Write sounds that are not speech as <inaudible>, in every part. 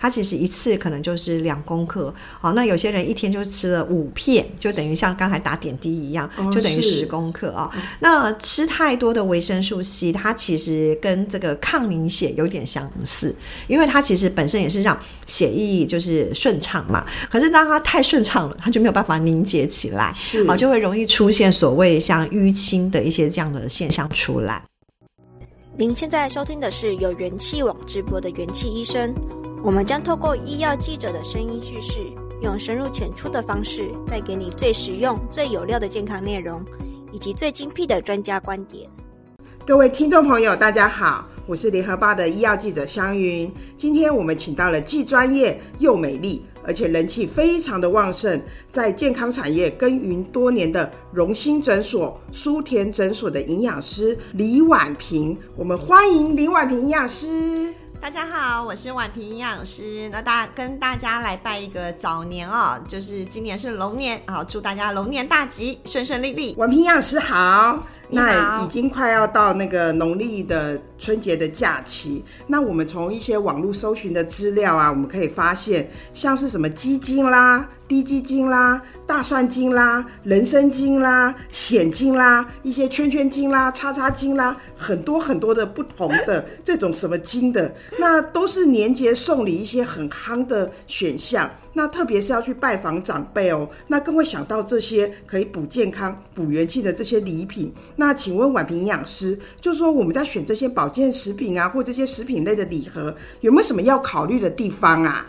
它其实一次可能就是两公克。好，那有些人一天就吃了五片，就等于像刚才打点滴一样，哦、就等于十公克啊、哦。那吃太多的维生素 C，它其实跟这个抗凝血有点相似，因为它其实本身也是让血液就是顺畅嘛。可是当它太顺畅了，它就没有办法凝结起来，好，就会容易出现所谓像淤青的一些这样的现象出来。您现在收听的是由元气网直播的元气医生，我们将透过医药记者的声音叙事，用深入浅出的方式，带给你最实用、最有料的健康内容，以及最精辟的专家观点。各位听众朋友，大家好，我是联合报的医药记者香云，今天我们请到了既专业又美丽。而且人气非常的旺盛，在健康产业耕耘多年的荣兴诊所舒田诊所的营养师李婉萍，我们欢迎李婉萍营养师。大家好，我是婉平营养师。那大跟大家来拜一个早年哦，就是今年是龙年，好，祝大家龙年大吉，顺顺利利。婉平营养师好。那已经快要到那个农历的春节的假期，那我们从一些网络搜寻的资料啊，我们可以发现，像是什么鸡精啦、滴鸡精啦、大蒜精啦、人参精啦、蚬精啦、一些圈圈精啦、叉叉精啦，很多很多的不同的这种什么精的，那都是年节送礼一些很夯的选项。那特别是要去拜访长辈哦，那更会想到这些可以补健康、补元气的这些礼品。那请问婉平营养师，就说我们在选这些保健食品啊，或这些食品类的礼盒，有没有什么要考虑的地方啊？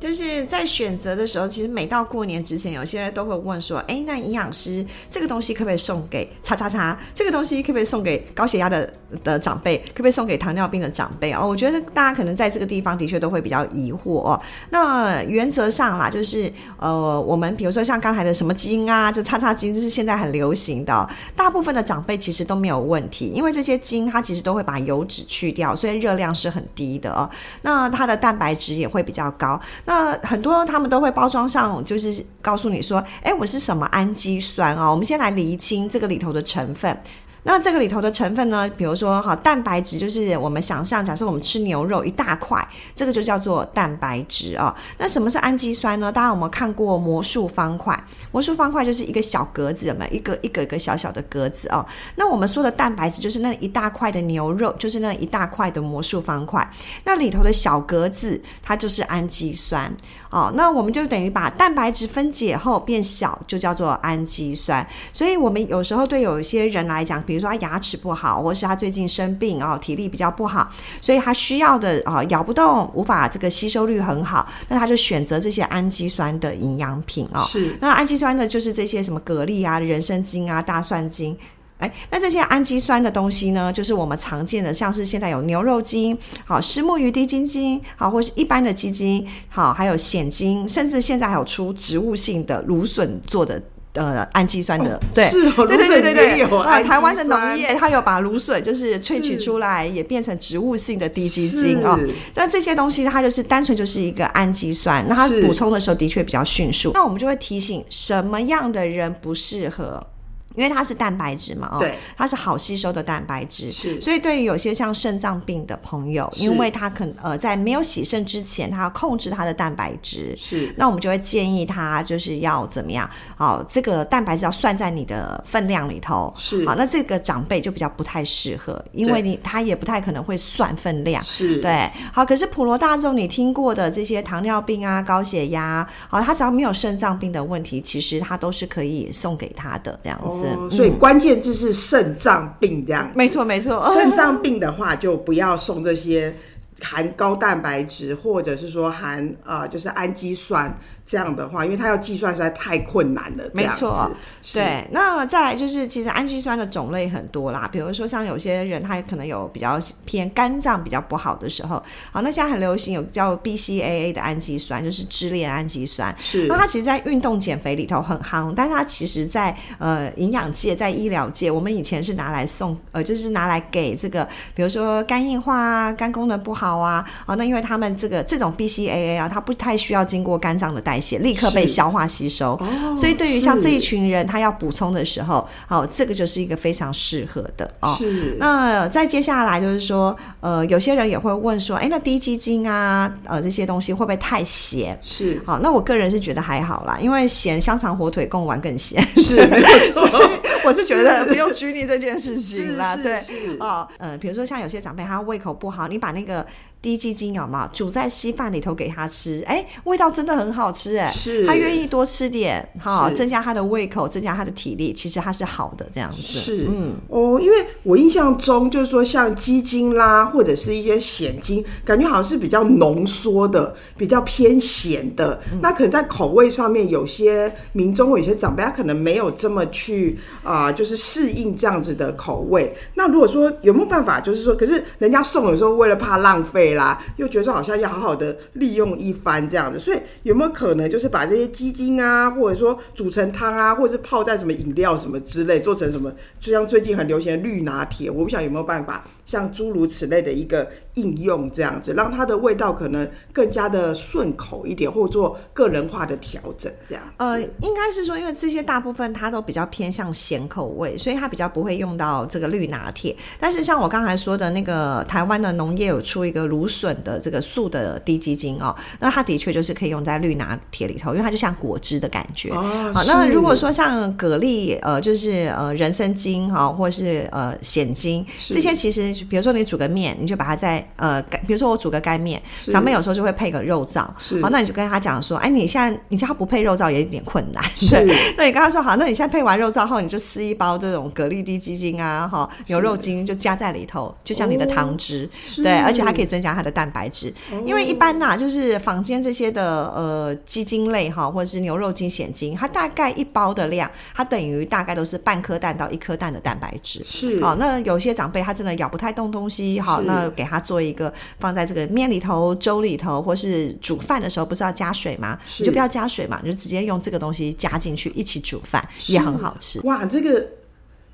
就是在选择的时候，其实每到过年之前，有些人都会问说：“哎，那营养师这个东西可不可以送给叉叉叉？这个东西可不可以送给高血压的的长辈？可不可以送给糖尿病的长辈？”哦，我觉得大家可能在这个地方的确都会比较疑惑哦。那原则上啦，就是呃，我们比如说像刚才的什么精啊，这叉叉精，这是现在很流行的，大部分的长辈其实都没有问题，因为这些精它其实都会把油脂去掉，所以热量是很低的哦。那它的蛋白质也会比较高。那很多他们都会包装上，就是告诉你说，哎，我是什么氨基酸啊？我们先来厘清这个里头的成分。那这个里头的成分呢，比如说哈，蛋白质就是我们想象，假设我们吃牛肉一大块，这个就叫做蛋白质啊。那什么是氨基酸呢？大家有没有看过魔术方块？魔术方块就是一个小格子，有没有？一个一个一个小小的格子哦。那我们说的蛋白质就是那一大块的牛肉，就是那一大块的魔术方块。那里头的小格子，它就是氨基酸。哦，那我们就等于把蛋白质分解后变小，就叫做氨基酸。所以，我们有时候对有一些人来讲，比如说他牙齿不好，或是他最近生病哦，体力比较不好，所以他需要的啊、哦、咬不动，无法这个吸收率很好，那他就选择这些氨基酸的营养品哦。是，那氨基酸呢，就是这些什么蛤蜊啊、人参精啊、大蒜精。哎，那这些氨基酸的东西呢，就是我们常见的，像是现在有牛肉精，好，石目鱼低精精，好，或是一般的鸡精，好，还有鲜精，甚至现在还有出植物性的芦笋做的呃氨基酸的，哦、对，是哦，对对对对对，啊，台湾的农业它有把芦笋就是萃取出来，也变成植物性的滴鸡精哦。那这些东西它就是单纯就是一个氨基酸，那它补充的时候的确比较迅速。那我们就会提醒什么样的人不适合。因为它是蛋白质嘛，哦，对，它是好吸收的蛋白质，是，所以对于有些像肾脏病的朋友，因为他可能呃在没有洗肾之前，他要控制他的蛋白质，是，那我们就会建议他就是要怎么样，好，这个蛋白质要算在你的分量里头，是，好，那这个长辈就比较不太适合，因为你他也不太可能会算分量，是。对，好，可是普罗大众你听过的这些糖尿病啊、高血压，好，他只要没有肾脏病的问题，其实他都是可以送给他的这样子。哦嗯、所以关键字是肾脏病这样，没错没错。肾脏病的话，就不要送这些含高蛋白质，或者是说含啊、呃，就是氨基酸。这样的话，因为它要计算实在太困难了。没错，对。那再来就是，其实氨基酸的种类很多啦。比如说，像有些人他可能有比较偏肝脏比较不好的时候，好，那现在很流行有叫 BCAA 的氨基酸，就是支链氨基酸。是。那它其实，在运动减肥里头很夯，但是它其实在呃营养界、在医疗界，我们以前是拿来送呃，就是拿来给这个，比如说肝硬化啊、肝功能不好啊啊，哦，那因为他们这个这种 BCAA 啊，它不太需要经过肝脏的代谢，立刻被消化吸收，哦、所以对于像这一群人，他要补充的时候，哦，这个就是一个非常适合的哦。是。那再接下来就是说，呃，有些人也会问说，哎，那低基金啊，呃，这些东西会不会太咸？是。好，那我个人是觉得还好啦，因为咸香肠火腿贡丸更咸。是，没 <laughs> 错。我是觉得不用拘泥这件事情啦，对。哦，呃，比如说像有些长辈他胃口不好，你把那个。滴鸡精有没有煮在稀饭里头给他吃？哎，味道真的很好吃哎！是，他愿意多吃点，哈，增加他的胃口，增加他的体力，其实他是好的这样子。是，嗯，哦，因为我印象中就是说，像鸡精啦，或者是一些咸精，感觉好像是比较浓缩的，比较偏咸的。嗯、那可能在口味上面，有些民众或有些长辈，他可能没有这么去啊、呃，就是适应这样子的口味。那如果说有没有办法，就是说，可是人家送有时候，为了怕浪费。啦，又觉得说好像要好好的利用一番这样子，所以有没有可能就是把这些鸡精啊，或者说煮成汤啊，或者是泡在什么饮料什么之类，做成什么，就像最近很流行的绿拿铁，我不晓得有没有办法。像诸如此类的一个应用，这样子让它的味道可能更加的顺口一点，或做个人化的调整，这样。呃，应该是说，因为这些大部分它都比较偏向咸口味，所以它比较不会用到这个绿拿铁。但是像我刚才说的那个台湾的农业有出一个芦笋的这个素的低基精哦，那它的确就是可以用在绿拿铁里头，因为它就像果汁的感觉。哦，好，那如果说像蛤蜊，呃，就是呃人参精哈，或是呃蚬精，这些其实。比如说你煮个面，你就把它在呃，比如说我煮个干面，咱们有时候就会配个肉燥，好，那你就跟他讲说，哎，你现在你叫他不配肉燥也有点困难，<laughs> 对，那你跟他说好，那你现在配完肉燥后，你就撕一包这种蛤蜊滴鸡精啊，哈，牛肉精就加在里头，就像你的汤汁，哦、对，而且它可以增加它的蛋白质，因为一般呐、啊，就是坊间这些的呃鸡精类哈，或者是牛肉精、鲜精，它大概一包的量，它等于大概都是半颗蛋到一颗蛋的蛋白质，是，好，那有些长辈他真的咬不太动东西，好，那给他做一个放在这个面里头、粥里头，或是煮饭的时候，不是要加水吗？你就不要加水嘛，你就直接用这个东西加进去一起煮饭，也很好吃。哇，这个。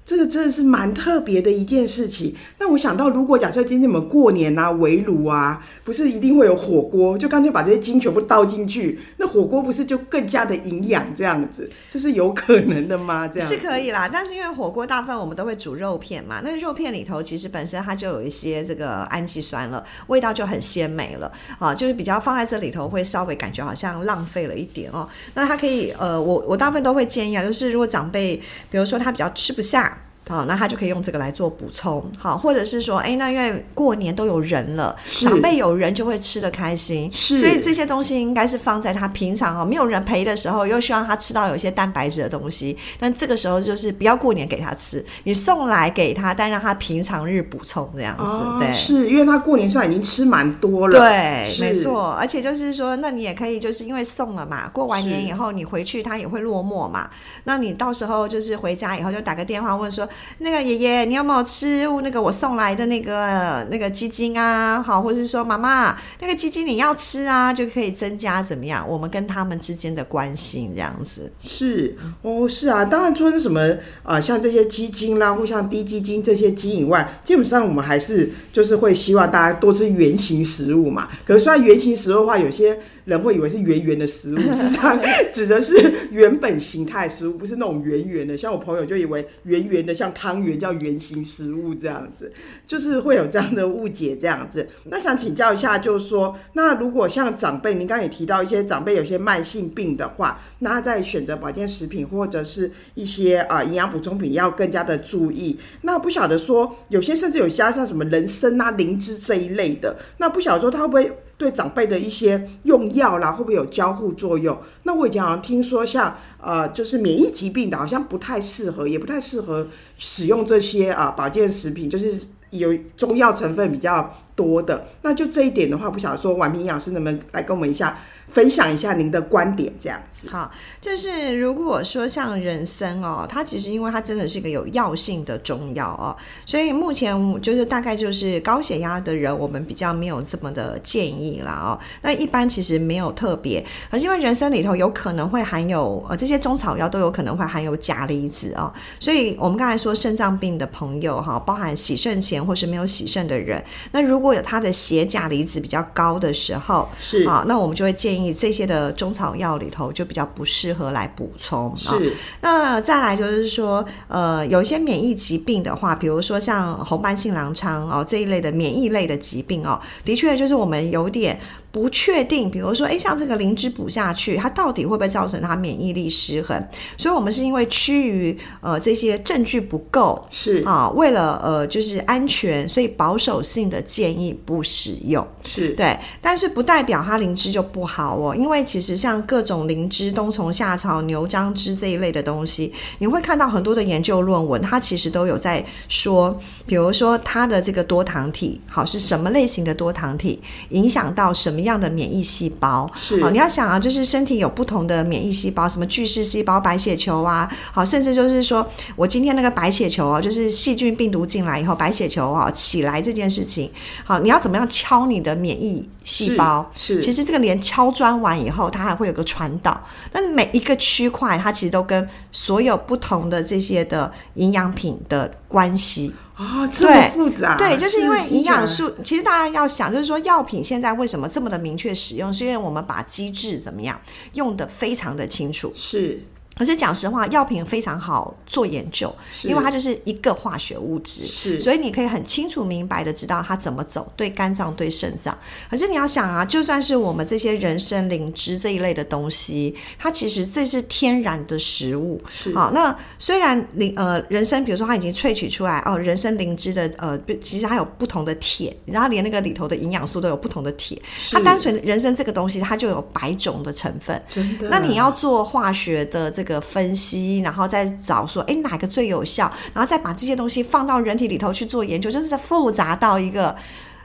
这个真的是蛮特别的一件事情。那我想到，如果假设今天我们过年啊，围炉啊，不是一定会有火锅，就干脆把这些精全部倒进去，那火锅不是就更加的营养？这样子，这是有可能的吗？这样是可以啦。但是因为火锅大部分我们都会煮肉片嘛，那肉片里头其实本身它就有一些这个氨基酸了，味道就很鲜美了啊，就是比较放在这里头会稍微感觉好像浪费了一点哦。那它可以呃，我我大部分都会建议啊，就是如果长辈，比如说他比较吃不下。好，那他就可以用这个来做补充，好，或者是说，哎，那因为过年都有人了，长辈有人就会吃的开心，是，所以这些东西应该是放在他平常哦没有人陪的时候，又希望他吃到有一些蛋白质的东西，但这个时候就是不要过年给他吃，你送来给他，但让他平常日补充这样子，哦、对，是因为他过年上已经吃蛮多了，对，没错，而且就是说，那你也可以就是因为送了嘛，过完年以后你回去他也会落寞嘛，那你到时候就是回家以后就打个电话问说。那个爷爷，你有没有吃那个我送来的那个那个鸡精啊？好，或者是说妈妈，那个鸡精你要吃啊，就可以增加怎么样？我们跟他们之间的关系这样子。是哦，是啊，当然除了什么啊、像这些鸡精啦，或像滴鸡精这些鸡以外，基本上我们还是就是会希望大家多吃原型食物嘛。可是虽然原型食物的话，有些。人会以为是圆圆的食物，<laughs> 实际上指的是原本形态食物，不是那种圆圆的。像我朋友就以为圆圆的像汤圆叫圆形食物这样子，就是会有这样的误解这样子。那想请教一下，就是说，那如果像长辈，您刚刚也提到一些长辈有些慢性病的话，那他在选择保健食品或者是一些啊营养补充品要更加的注意。那不晓得说，有些甚至有加上什么人参啊、灵芝这一类的，那不晓得说它会不会？对长辈的一些用药啦，会不会有交互作用？那我以前好像听说像，呃，就是免疫疾病的，好像不太适合，也不太适合使用这些啊、保健食品，就是有中药成分比较多的。那就这一点的话，不晓得说婉萍营养师能不能来跟我们一下。分享一下您的观点，这样。好，就是如果说像人参哦，它其实因为它真的是一个有药性的中药哦，所以目前就是大概就是高血压的人，我们比较没有这么的建议啦哦。那一般其实没有特别，可是因为人参里头有可能会含有呃这些中草药都有可能会含有钾离子哦，所以我们刚才说肾脏病的朋友哈，包含洗肾前或是没有洗肾的人，那如果果有他的血钾离子比较高的时候，是。啊，那我们就会建议这些的中草药里头就比较不适合来补充。是，啊、那再来就是说，呃，有一些免疫疾病的话，比如说像红斑性狼疮哦这一类的免疫类的疾病哦，的确就是我们有点。不确定，比如说，诶，像这个灵芝补下去，它到底会不会造成它免疫力失衡？所以，我们是因为趋于呃这些证据不够，是啊，为了呃就是安全，所以保守性的建议不使用，是对。但是不代表它灵芝就不好哦，因为其实像各种灵芝、冬虫夏草、牛樟芝这一类的东西，你会看到很多的研究论文，它其实都有在说，比如说它的这个多糖体，好是什么类型的多糖体，影响到什么。样的免疫细胞？是。好，你要想啊，就是身体有不同的免疫细胞，什么巨噬细胞、白血球啊，好，甚至就是说我今天那个白血球啊，就是细菌病毒进来以后，白血球啊起来这件事情，好，你要怎么样敲你的免疫细胞？是，是其实这个连敲砖完以后，它还会有个传导，但是每一个区块，它其实都跟所有不同的这些的营养品的关系。啊、哦，这么复杂？对，就是因为营养素。其实大家要想，就是说药品现在为什么这么的明确使用，是因为我们把机制怎么样用的非常的清楚。是。可是讲实话，药品非常好做研究，因为它就是一个化学物质，是，所以你可以很清楚明白的知道它怎么走，对肝脏、对肾脏。可是你要想啊，就算是我们这些人参、灵芝这一类的东西，它其实这是天然的食物，是。好，那虽然灵呃人参，比如说它已经萃取出来哦，人参灵芝的呃，其实它有不同的铁，然后连那个里头的营养素都有不同的铁。它单纯人参这个东西，它就有百种的成分，真的。那你要做化学的这个。个分析，然后再找说，哎，哪个最有效，然后再把这些东西放到人体里头去做研究，就是复杂到一个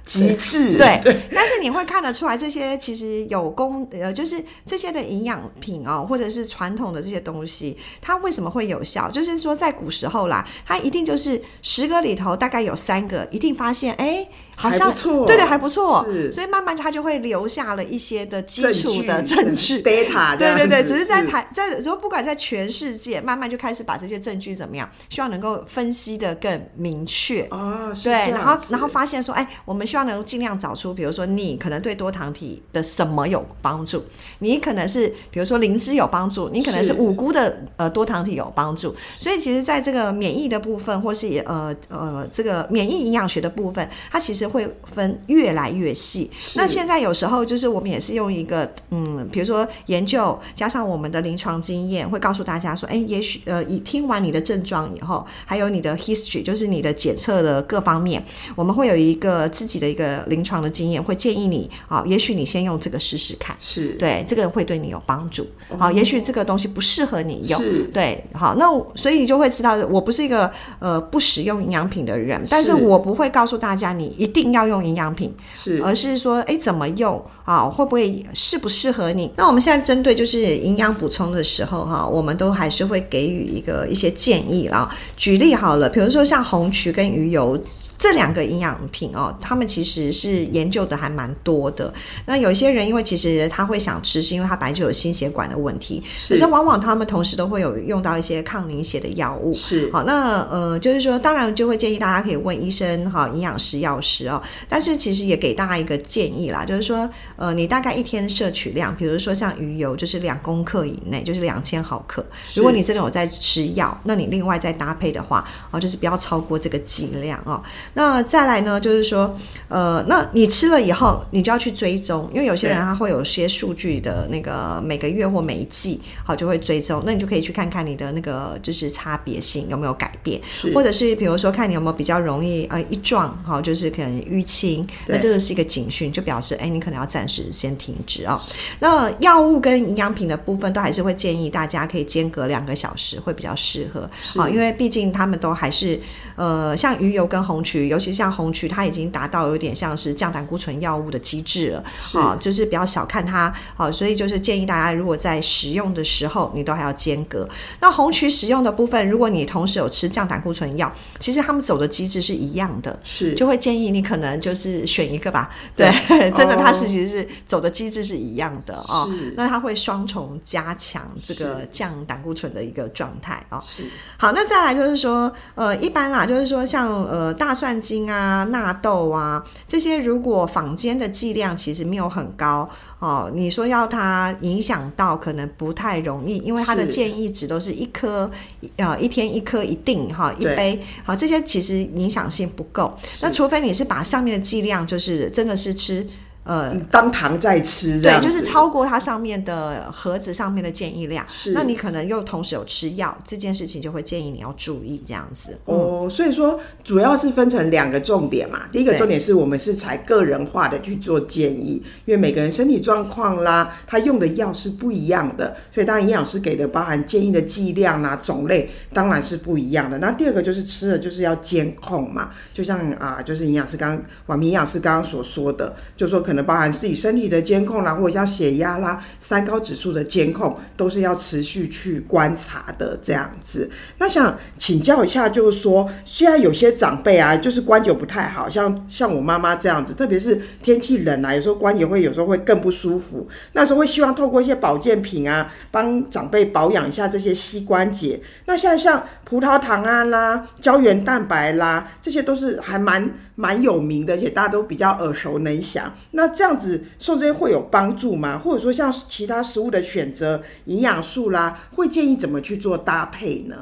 极致。对，对，但是你会看得出来，这些其实有功，呃，就是这些的营养品哦，或者是传统的这些东西，它为什么会有效？就是说，在古时候啦，它一定就是十个里头大概有三个，一定发现，哎。好像对对还不错，所以慢慢它就会留下了一些的基础的证据，<laughs> data，对对对，只是在台在说不管在全世界，慢慢就开始把这些证据怎么样，希望能够分析的更明确。哦，对，然后然后发现说，哎，我们希望能够尽量找出，比如说你可能对多糖体的什么有帮助，你可能是比如说灵芝有帮助，你可能是五菇的呃多糖体有帮助，所以其实在这个免疫的部分，或是呃呃这个免疫营养学的部分，它其实。会分越来越细。那现在有时候就是我们也是用一个嗯，比如说研究加上我们的临床经验，会告诉大家说，哎，也许呃，以听完你的症状以后，还有你的 history，就是你的检测的各方面，我们会有一个自己的一个临床的经验，会建议你啊，也许你先用这个试试看，是对这个会对你有帮助。好，也许这个东西不适合你用，对。好，那所以你就会知道，我不是一个呃不使用营养品的人，但是我不会告诉大家你一定。一定要用营养品，是，而是说，哎，怎么用啊？会不会适不适合你？那我们现在针对就是营养补充的时候，哈，我们都还是会给予一个一些建议啦。举例好了，比如说像红曲跟鱼油。这两个营养品哦，他们其实是研究的还蛮多的。那有一些人因为其实他会想吃，是因为他本来就有心血管的问题，可是往往他们同时都会有用到一些抗凝血的药物。是好，那呃，就是说，当然就会建议大家可以问医生哈，营养师、药师哦。但是其实也给大家一个建议啦，就是说，呃，你大概一天摄取量，比如说像鱼油，就是两公克以内，就是两千毫克。如果你真的有在吃药，那你另外再搭配的话，哦，就是不要超过这个剂量哦。那再来呢，就是说，呃，那你吃了以后，你就要去追踪，因为有些人他会有些数据的那个每个月或每一季，好就会追踪，那你就可以去看看你的那个就是差别性有没有改变，或者是比如说看你有没有比较容易呃一撞，好就是可能淤青，那这个是一个警讯，就表示哎你可能要暂时先停止哦。那药物跟营养品的部分都还是会建议大家可以间隔两个小时会比较适合，好，因为毕竟他们都还是呃像鱼油跟红曲。尤其像红曲，它已经达到有点像是降胆固醇药物的机制了，啊，就是不要小看它，好，所以就是建议大家，如果在使用的时候，你都还要间隔。那红曲使用的部分，如果你同时有吃降胆固醇药，其实他们走的机制是一样的，是，就会建议你可能就是选一个吧，对，对 <laughs> 真的它是其实是是走的机制是一样的哦。那它会双重加强这个降胆固醇的一个状态哦。是。好，那再来就是说，呃，一般啦，就是说像呃大蒜精啊、纳豆啊这些，如果坊间的剂量其实没有很高哦，你说要它影响到，可能不太容易，因为它的建议值都是一颗，呃，一天一颗一定哈，一杯，好，这些其实影响性不够。那除非你是把上面的剂量，就是真的是吃。呃，当糖在吃，对，就是超过它上面的盒子上面的建议量，是，那你可能又同时有吃药，这件事情就会建议你要注意这样子。哦，所以说主要是分成两个重点嘛，第一个重点是我们是采个人化的去做建议，因为每个人身体状况啦，他用的药是不一样的，所以当然营养师给的包含建议的剂量啦、种类当然是不一样的。那第二个就是吃了就是要监控嘛，就像啊，就是营养师刚婉萍营养师刚刚所说的，就说。可可能包含自己身体的监控啦，或者像血压啦、三高指数的监控，都是要持续去观察的这样子。那想请教一下，就是说，现在有些长辈啊，就是关节不太好，像像我妈妈这样子，特别是天气冷啊，有时候关节会有时候会更不舒服。那时候会希望透过一些保健品啊，帮长辈保养一下这些膝关节。那现在像葡萄糖胺啦、胶原蛋白啦，这些都是还蛮蛮有名的，而且大家都比较耳熟能详。那这样子送这些会有帮助吗？或者说像其他食物的选择、营养素啦，会建议怎么去做搭配呢？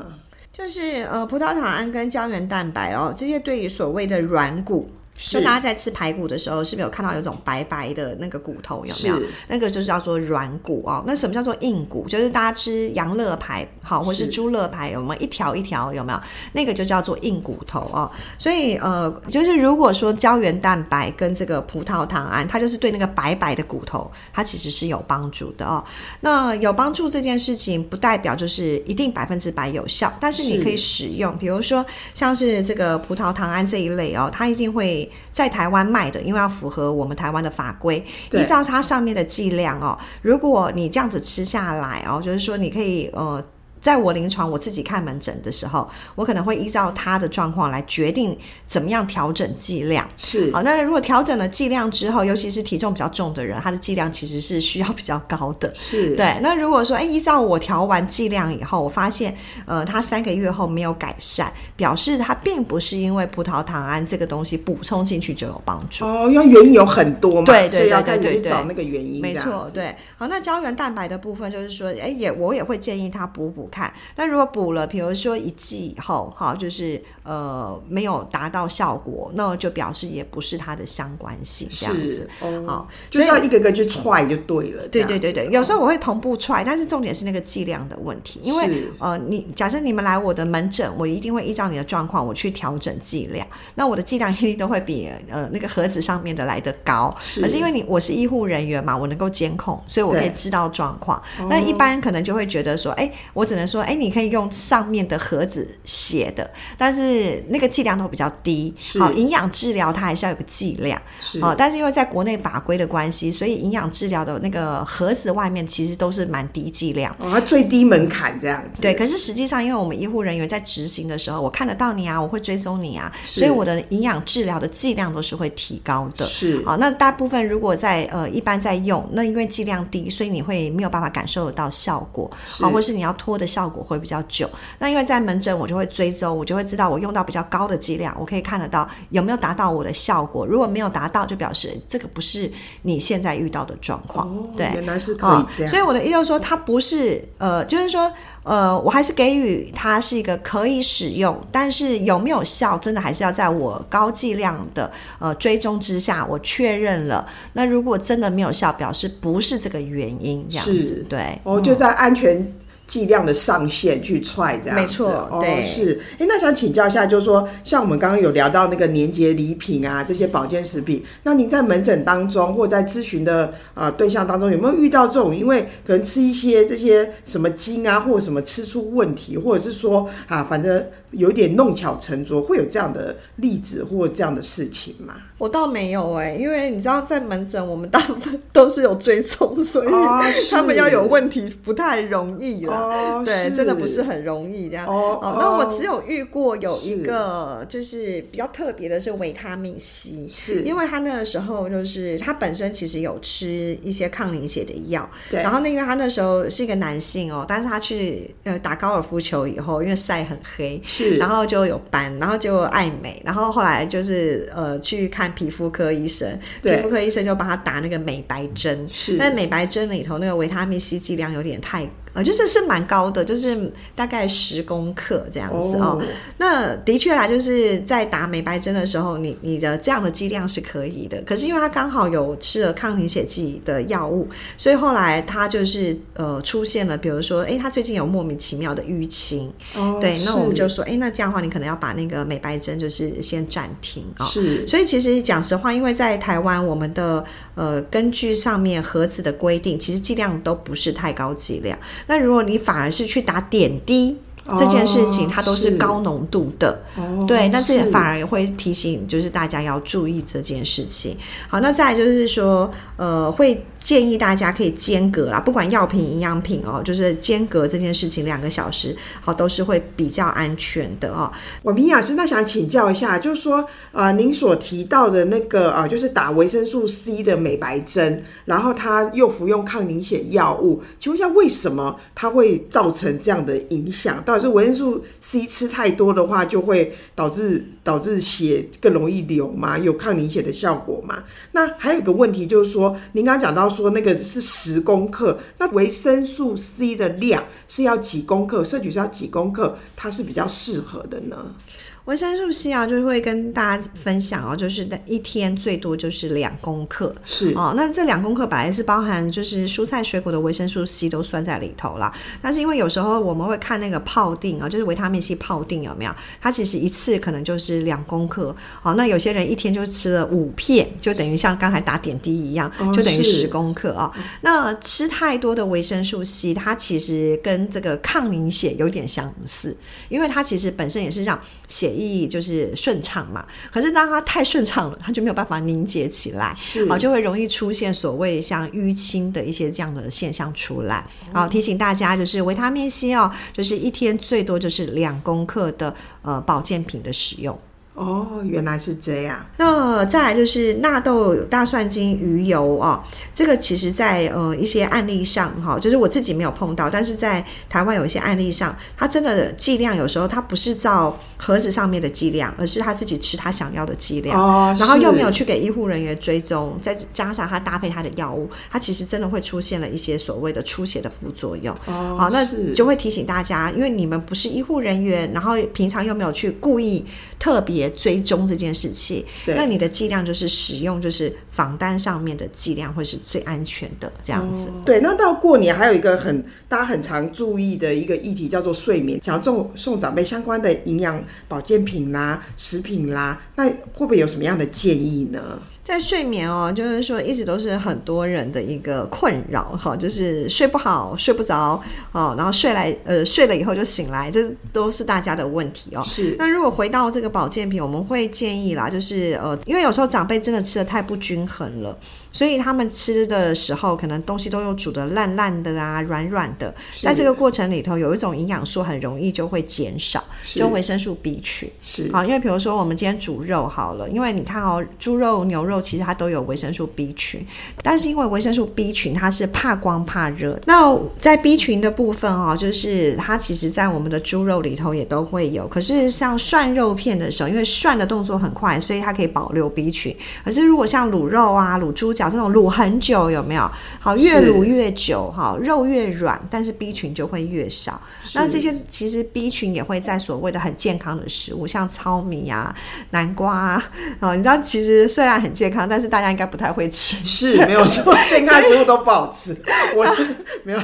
就是呃，葡萄糖胺跟胶原蛋白哦，这些对于所谓的软骨。就大家在吃排骨的时候，是不是有看到有种白白的那个骨头？有没有？那个就是叫做软骨哦。那什么叫做硬骨？就是大家吃羊肋排，好，或是猪肋排，有没有一条一条？有没有？那个就叫做硬骨头哦。所以呃，就是如果说胶原蛋白跟这个葡萄糖胺，它就是对那个白白的骨头，它其实是有帮助的哦。那有帮助这件事情，不代表就是一定百分之百有效，但是你可以使用，比如说像是这个葡萄糖胺这一类哦，它一定会。在台湾卖的，因为要符合我们台湾的法规，依照它上面的剂量哦，如果你这样子吃下来哦，就是说你可以呃。在我临床我自己看门诊的时候，我可能会依照他的状况来决定怎么样调整剂量。是好，那如果调整了剂量之后，尤其是体重比较重的人，他的剂量其实是需要比较高的。是对。那如果说，哎，依照我调完剂量以后，我发现，呃，他三个月后没有改善，表示他并不是因为葡萄糖胺这个东西补充进去就有帮助。哦，因为原因有很多嘛，对对对对对，找那个原因。没错，对。好，那胶原蛋白的部分就是说，哎，也我也会建议他补补。看，那如果补了，比如说一剂以后，哈，就是呃没有达到效果，那就表示也不是它的相关性这样子，哦，好，就是要一个个去踹就对了。对对对对，有时候我会同步踹，但是重点是那个剂量的问题，因为呃，你假设你们来我的门诊，我一定会依照你的状况，我去调整剂量，那我的剂量一定都会比呃那个盒子上面的来的高，可是因为你我是医护人员嘛，我能够监控，所以我可以知道状况。那一般可能就会觉得说，哎，我只能说，哎，你可以用上面的盒子写的，但是那个剂量都比较低。好，营养治疗它还是要有个剂量。好，但是因为在国内法规的关系，所以营养治疗的那个盒子外面其实都是蛮低剂量。哦，它最低门槛这样子。对，可是实际上，因为我们医护人员在执行的时候，我看得到你啊，我会追踪你啊，所以我的营养治疗的剂量都是会提高的。是。好，那大部分如果在呃一般在用，那因为剂量低，所以你会没有办法感受得到效果。好，或是你要拖的效果会比较久。那因为在门诊，我就会追踪，我就会知道我用到比较高的剂量，我可以看得到有没有达到我的效果。如果没有达到，就表示这个不是你现在遇到的状况。哦，对，原来是可以这样。哦，所以我的意思就是说，它不是呃，就是说呃，我还是给予它是一个可以使用，但是有没有效，真的还是要在我高剂量的呃追踪之下，我确认了。那如果真的没有效，表示不是这个原因，这样子。对，哦，就在安全。嗯剂量的上限去踹这样子，没错，对，哦、是。哎，那想请教一下，就是说，像我们刚刚有聊到那个年节礼品啊，这些保健食品，那您在门诊当中或在咨询的啊、呃、对象当中，有没有遇到这种，因为可能吃一些这些什么精啊，或者什么吃出问题，或者是说啊，反正有点弄巧成拙，会有这样的例子或这样的事情吗？我倒没有哎、欸，因为你知道，在门诊我们大部分都是有追踪，所以 <laughs> 他们要有问题不太容易了。哦、对，真的不是很容易这样。哦，哦那我只有遇过有一个，就是比较特别的是维他命 C，是因为他那个时候就是他本身其实有吃一些抗凝血的药，对。然后那因为他那时候是一个男性哦，但是他去呃打高尔夫球以后，因为晒很黑。是，然后就有斑，然后就爱美，然后后来就是呃去看皮肤科医生，皮肤科医生就帮他打那个美白针，是，但美白针里头那个维他命 C 剂量有点太。呃，就是是蛮高的，就是大概十公克这样子哦。那的确啦，就是在打美白针的时候，你你的这样的剂量是可以的。可是因为他刚好有吃了抗凝血剂的药物，所以后来他就是呃出现了，比如说，哎，他最近有莫名其妙的淤青。哦，对，那我们就说，哎，那这样的话，你可能要把那个美白针就是先暂停啊。是。所以其实讲实话，因为在台湾，我们的呃根据上面盒子的规定，其实剂量都不是太高剂量。那如果你反而是去打点滴，哦、这件事情，它都是高浓度的，哦、对，那这也反而也会提醒，就是大家要注意这件事情。好，那再来就是说，呃，会。建议大家可以间隔啦，不管药品、营养品哦，就是间隔这件事情两个小时，好，都是会比较安全的哦。我们营养师那想请教一下，就是说，呃，您所提到的那个啊、就是打维生素 C 的美白针，然后他又服用抗凝血药物，请问一下，为什么它会造成这样的影响？到底是维生素 C 吃太多的话，就会导致导致血更容易流吗？有抗凝血的效果吗？那还有一个问题就是说，您刚刚讲到。说那个是十公克，那维生素 C 的量是要几公克？摄取是要几公克？它是比较适合的呢？维生素 C 啊，就会跟大家分享哦，就是一天最多就是两公克，是哦。那这两公克本来是包含就是蔬菜水果的维生素 C 都算在里头啦。但是因为有时候我们会看那个泡定啊，就是维他命 C 泡定有没有？它其实一次可能就是两公克。哦，那有些人一天就吃了五片，就等于像刚才打点滴一样，哦、就等于十公克啊、哦。那吃太多的维生素 C，它其实跟这个抗凝血有点相似，因为它其实本身也是让血。意就是顺畅嘛，可是当它太顺畅了，它就没有办法凝结起来，啊，就会容易出现所谓像淤青的一些这样的现象出来。好，提醒大家就是维他命 C 哦，就是一天最多就是两公克的呃保健品的使用。哦，原来是这样。那再来就是纳豆、大蒜精、鱼油啊、哦，这个其实在呃一些案例上哈，就是我自己没有碰到，但是在台湾有一些案例上，它真的剂量有时候它不是照盒子上面的剂量，而是他自己吃他想要的剂量，哦，然后又没有去给医护人员追踪，再加上他搭配他的药物，他其实真的会出现了一些所谓的出血的副作用。哦，好，那就会提醒大家，因为你们不是医护人员，然后平常又没有去故意特别。追踪这件事情，那你的剂量就是使用就是防单上面的剂量会是最安全的这样子。哦。对，那到过年还有一个很大家很常注意的一个议题叫做睡眠，想要送送长辈相关的营养保健品啦、食品啦，那会不会有什么样的建议呢？在睡眠哦，就是说一直都是很多人的一个困扰哈，就是睡不好、睡不着哦，然后睡来呃睡了以后就醒来，这都是大家的问题哦。是。那如果回到这个保健品，我们会建议啦，就是呃，因为有时候长辈真的吃的太不均衡了。所以他们吃的时候，可能东西都有煮的烂烂的啊，软软的。在这个过程里头，有一种营养素很容易就会减少，就维生素 B 群。是。好，因为比如说我们今天煮肉好了，因为你看哦，猪肉、牛肉其实它都有维生素 B 群，但是因为维生素 B 群它是怕光怕热。那在 B 群的部分哦，就是它其实在我们的猪肉里头也都会有。可是像涮肉片的时候，因为涮的动作很快，所以它可以保留 B 群。可是如果像卤肉啊、卤猪脚这种卤很久有没有？好，越卤越久，哈，肉越软，但是 B 群就会越少。那这些其实 B 群也会在所谓的很健康的食物，像糙米啊、南瓜啊，哦，你知道，其实虽然很健健康，但是大家应该不太会吃，是没有错，健康食物都不好吃。<laughs> 我是没有，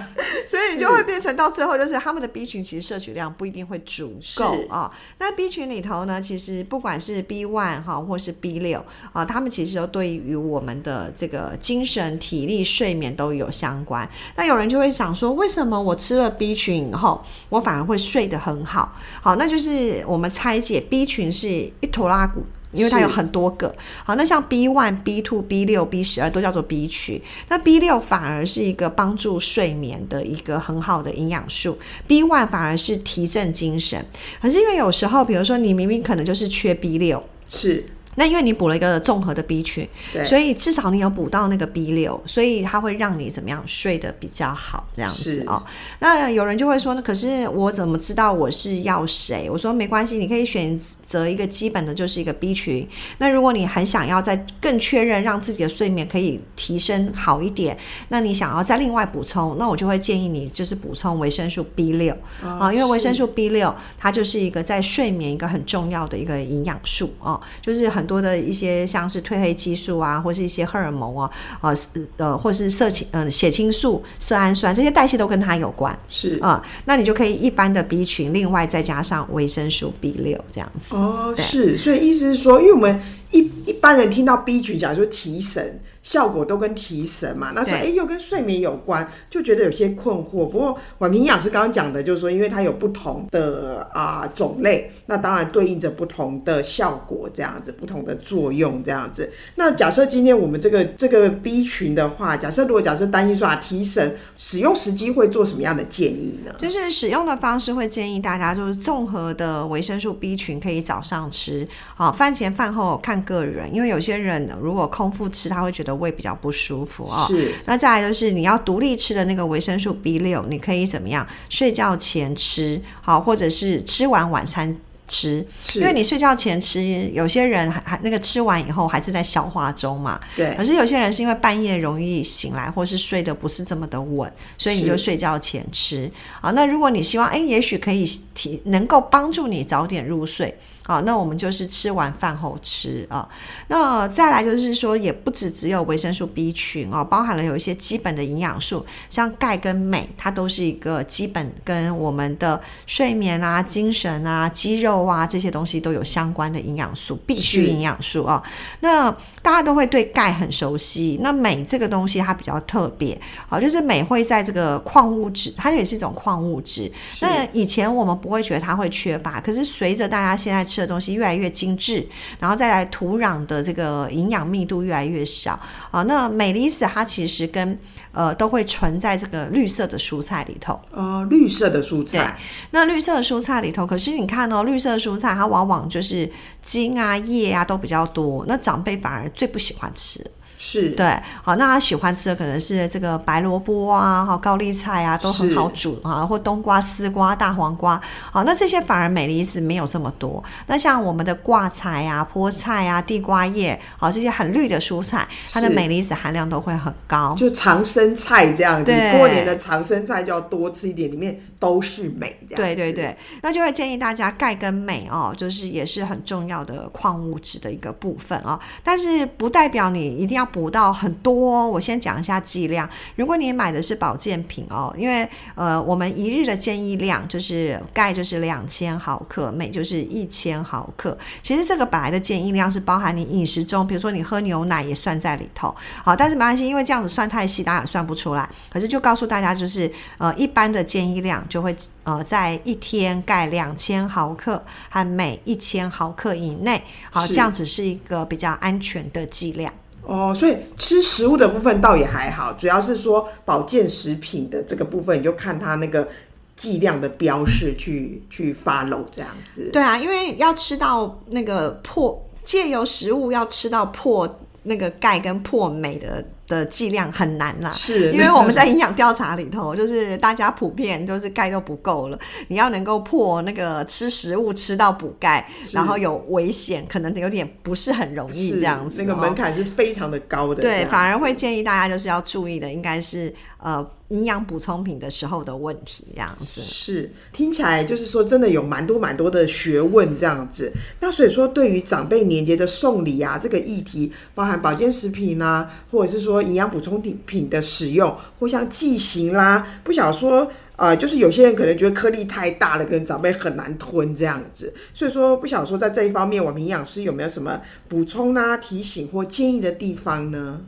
所以你就会变成到最后，就是他们的 B 群其实摄取量不一定会足够啊。那 B 群里头呢，其实不管是 B one 哈，或是 B 六啊，他们其实都对于我们的这这个精神、体力、睡眠都有相关。那有人就会想说，为什么我吃了 B 群以后，我反而会睡得很好？好，那就是我们拆解 B 群是一坨拉骨。因为它有很多个，好，那像 B one、B two、B 六、B 十二都叫做 B 群，那 B 六反而是一个帮助睡眠的一个很好的营养素，B one 反而是提振精神。可是因为有时候，比如说你明明可能就是缺 B 六，是。那因为你补了一个综合的 B 群，所以至少你有补到那个 B 六，所以它会让你怎么样睡得比较好这样子哦。那有人就会说，呢可是我怎么知道我是要谁？我说没关系，你可以选择一个基本的，就是一个 B 群。那如果你很想要再更确认，让自己的睡眠可以提升好一点，那你想要再另外补充，那我就会建议你就是补充维生素 B 六啊，因为维生素 B 六它就是一个在睡眠一个很重要的一个营养素哦，就是很。很多的一些像是褪黑激素啊，或是一些荷尔蒙啊，呃呃，或是色情嗯血清素、色氨酸这些代谢都跟它有关，是啊、呃，那你就可以一般的 B 群，另外再加上维生素 B 六这样子。哦，是，所以意思是说，因为我们一一般人听到 B 群，假如说提神。效果都跟提神嘛，那说哎又跟睡眠有关，就觉得有些困惑。不过婉平营养师刚刚讲的，就是说，因为它有不同的啊、呃、种类，那当然对应着不同的效果，这样子，不同的作用，这样子。那假设今天我们这个这个 B 群的话，假设如果假设担心说啊提神，使用时机会做什么样的建议呢？就是使用的方式会建议大家就是综合的维生素 B 群可以早上吃，好饭前饭后看个人，因为有些人如果空腹吃，他会觉得。胃比较不舒服哦。是，那再来就是你要独立吃的那个维生素 B 六，你可以怎么样？睡觉前吃，好，或者是吃完晚餐吃。因为你睡觉前吃，有些人还还那个吃完以后还是在消化中嘛。对。可是有些人是因为半夜容易醒来，或是睡得不是这么的稳，所以你就睡觉前吃。好，那如果你希望，哎，也许可以提能够帮助你早点入睡。好，那我们就是吃完饭后吃啊。那再来就是说，也不只只有维生素 B 群哦，包含了有一些基本的营养素，像钙跟镁，它都是一个基本跟我们的睡眠啊、精神啊、肌肉啊这些东西都有相关的营养素，必须营养素啊。那大家都会对钙很熟悉，那镁这个东西它比较特别，好，就是镁会在这个矿物质，它也是一种矿物质。那以前我们不会觉得它会缺乏，可是随着大家现在吃。吃的东西越来越精致，然后再来土壤的这个营养密度越来越少啊。那镁离子它其实跟呃都会存在这个绿色的蔬菜里头。呃，绿色的蔬菜。那绿色的蔬菜里头，可是你看哦，绿色的蔬菜它往往就是茎啊、叶啊都比较多，那长辈反而最不喜欢吃。是对，好，那他喜欢吃的可能是这个白萝卜啊，哈高丽菜啊，都很好煮啊，或冬瓜、丝瓜、大黄瓜，好，那这些反而镁离子没有这么多。那像我们的挂菜啊、菠菜啊、地瓜叶，好，这些很绿的蔬菜，它的镁离子含量都会很高。就长生菜这样子，过年的长生菜就要多吃一点，里面都是镁。对对对，那就会建议大家钙跟镁哦，就是也是很重要的矿物质的一个部分哦。但是不代表你一定要。补到很多哦，我先讲一下剂量。如果你买的是保健品哦，因为呃，我们一日的建议量就是钙就是两千毫克，镁就是一千毫克。其实这个本来的建议量是包含你饮食中，比如说你喝牛奶也算在里头。好，但是没关系，因为这样子算太细，大家也算不出来。可是就告诉大家，就是呃，一般的建议量就会呃，在一天钙两千毫克和镁一千毫克以内。好，这样子是一个比较安全的剂量。哦，所以吃食物的部分倒也还好，主要是说保健食品的这个部分，你就看它那个剂量的标示去去发漏这样子。对啊，因为要吃到那个破，借由食物要吃到破那个钙跟破镁的的剂量很难啦，是因为我们在营养调查里头，就是大家普遍就是钙都不够了，你要能够破那个吃食物吃到补钙，然后有危险，可能有点不是很容易这样子，那个门槛是非常的高的，对，反而会建议大家就是要注意的，应该是呃。营养补充品的时候的问题，这样子是听起来就是说真的有蛮多蛮多的学问这样子。那所以说，对于长辈年节的送礼啊，这个议题，包含保健食品啊，或者是说营养补充品的使用，或像剂型啦，不想说呃，就是有些人可能觉得颗粒太大了，可能长辈很难吞这样子。所以说，不想说在这一方面，我们营养师有没有什么补充啊、提醒或建议的地方呢？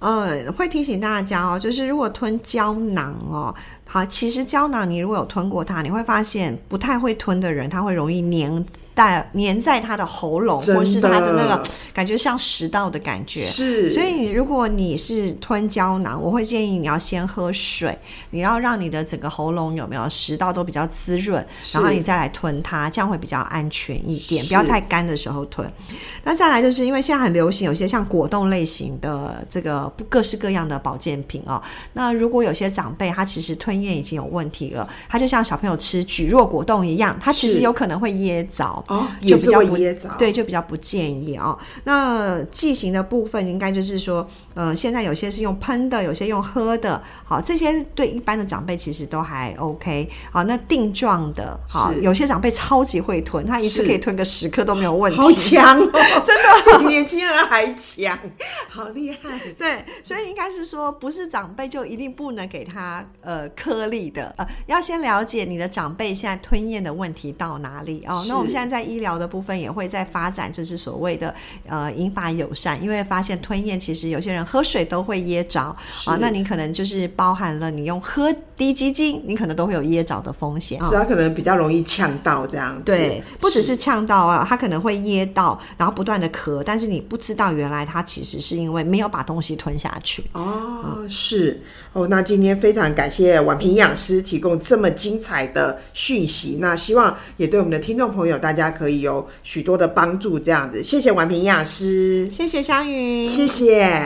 嗯，会提醒大家哦，就是如果吞胶囊哦，好，其实胶囊你如果有吞过它，你会发现不太会吞的人，他会容易黏。在粘在他的喉咙，或是他的那个感觉像食道的感觉。是，所以如果你是吞胶囊，我会建议你要先喝水，你要让你的整个喉咙有没有食道都比较滋润，然后你再来吞它，这样会比较安全一点，不要太干的时候吞。那再来就是因为现在很流行有些像果冻类型的这个各式各样的保健品哦。那如果有些长辈他其实吞咽已经有问题了，他就像小朋友吃蒟蒻果冻一样，他其实有可能会噎着。哦，就比较不噎着，对，就比较不建议哦。那剂型的部分，应该就是说，呃，现在有些是用喷的，有些用喝的，好，这些对一般的长辈其实都还 OK。好，那定状的，好，有些长辈超级会吞，他一次可以吞个十颗都没有问题，好强哦，<laughs> 真的 <laughs> 比年轻人还强，好厉害。对，所以应该是说，不是长辈就一定不能给他呃颗粒的，呃，要先了解你的长辈现在吞咽的问题到哪里哦。那我们现在在。医疗的部分也会在发展，就是所谓的呃引发友善，因为发现吞咽其实有些人喝水都会噎着啊，那你可能就是包含了你用喝滴鸡精，你可能都会有噎着的风险，是它可能比较容易呛到这样子。对，不只是呛到啊，他可能会噎到，然后不断的咳，但是你不知道原来他其实是因为没有把东西吞下去。哦，嗯、是哦，那今天非常感谢宛平营养师提供这么精彩的讯息，那希望也对我们的听众朋友大家。可以有许多的帮助，这样子，谢谢宛平营养师，谢谢香云，谢谢，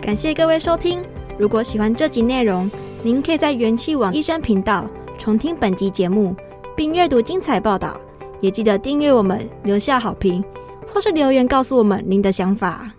感谢各位收听。如果喜欢这集内容，您可以在元气网医生频道重听本集节目，并阅读精彩报道。也记得订阅我们，留下好评，或是留言告诉我们您的想法。